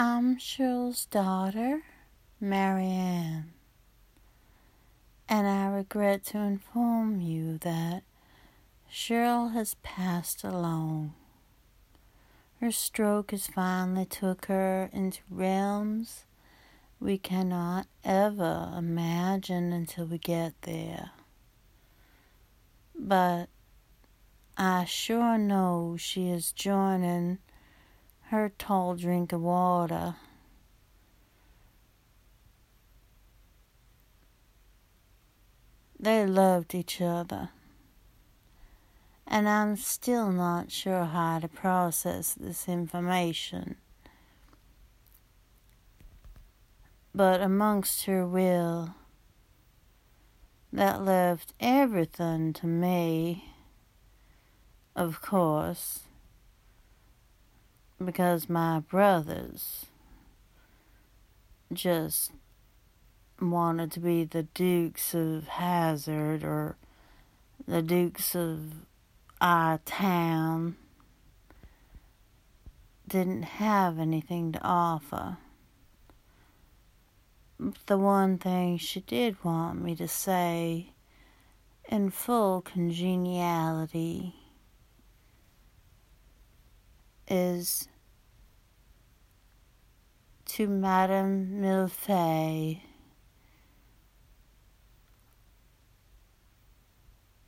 I'm Cheryl's daughter, Marianne, and I regret to inform you that Cheryl has passed along. Her stroke has finally took her into realms we cannot ever imagine until we get there. But I sure know she is joining her tall drink of water. They loved each other. And I'm still not sure how to process this information. But amongst her will, that left everything to me, of course because my brothers just wanted to be the Dukes of Hazzard or the Dukes of our town didn't have anything to offer. The one thing she did want me to say in full congeniality is to Madame Millefeuille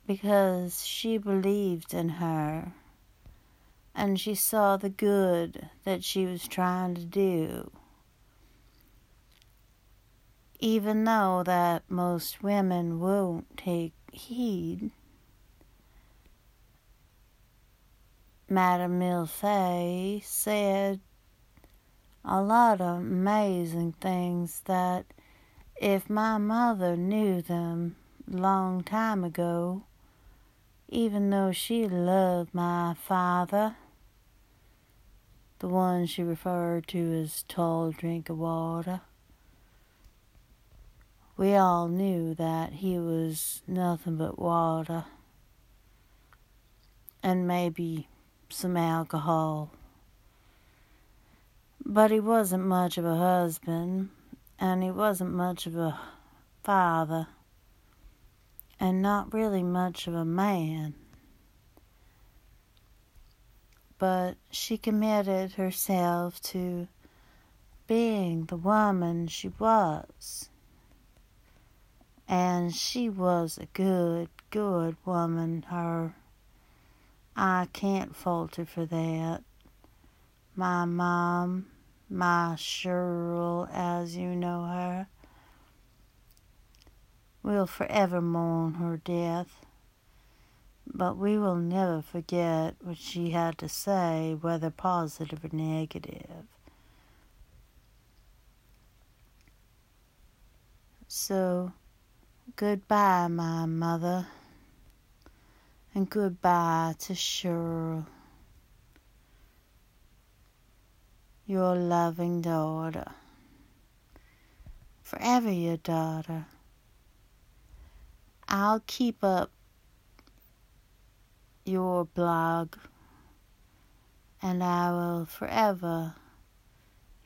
because she believed in her and she saw the good that she was trying to do. Even though that most women won't take heed. Madame Millefeuille said a lot of amazing things that if my mother knew them long time ago, even though she loved my father, the one she referred to as tall drink of water, we all knew that he was nothing but water and maybe some alcohol. But he wasn't much of a husband, and he wasn't much of a father, and not really much of a man. But she committed herself to being the woman she was. And she was a good, good woman, her. I can't falter for that. My mom, my Cheryl, as you know her, will forever mourn her death. But we will never forget what she had to say, whether positive or negative. So, goodbye, my mother and goodbye to Cheryl, your loving daughter. Forever your daughter. I'll keep up your blog and I will forever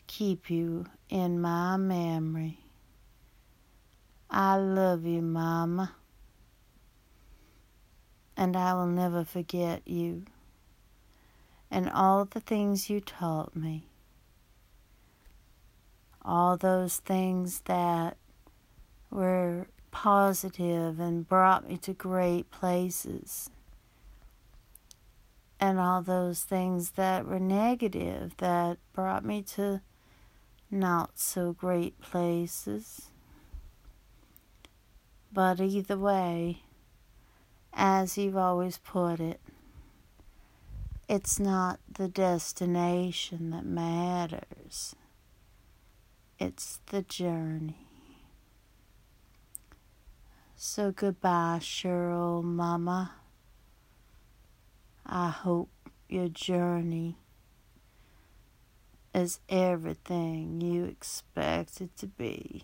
keep you in my memory. I love you, Mama and I will never forget you and all the things you taught me. All those things that were positive and brought me to great places. And all those things that were negative that brought me to not so great places. But either way, as you've always put it, it's not the destination that matters, it's the journey. So goodbye, Cheryl, Mama. I hope your journey is everything you expect it to be.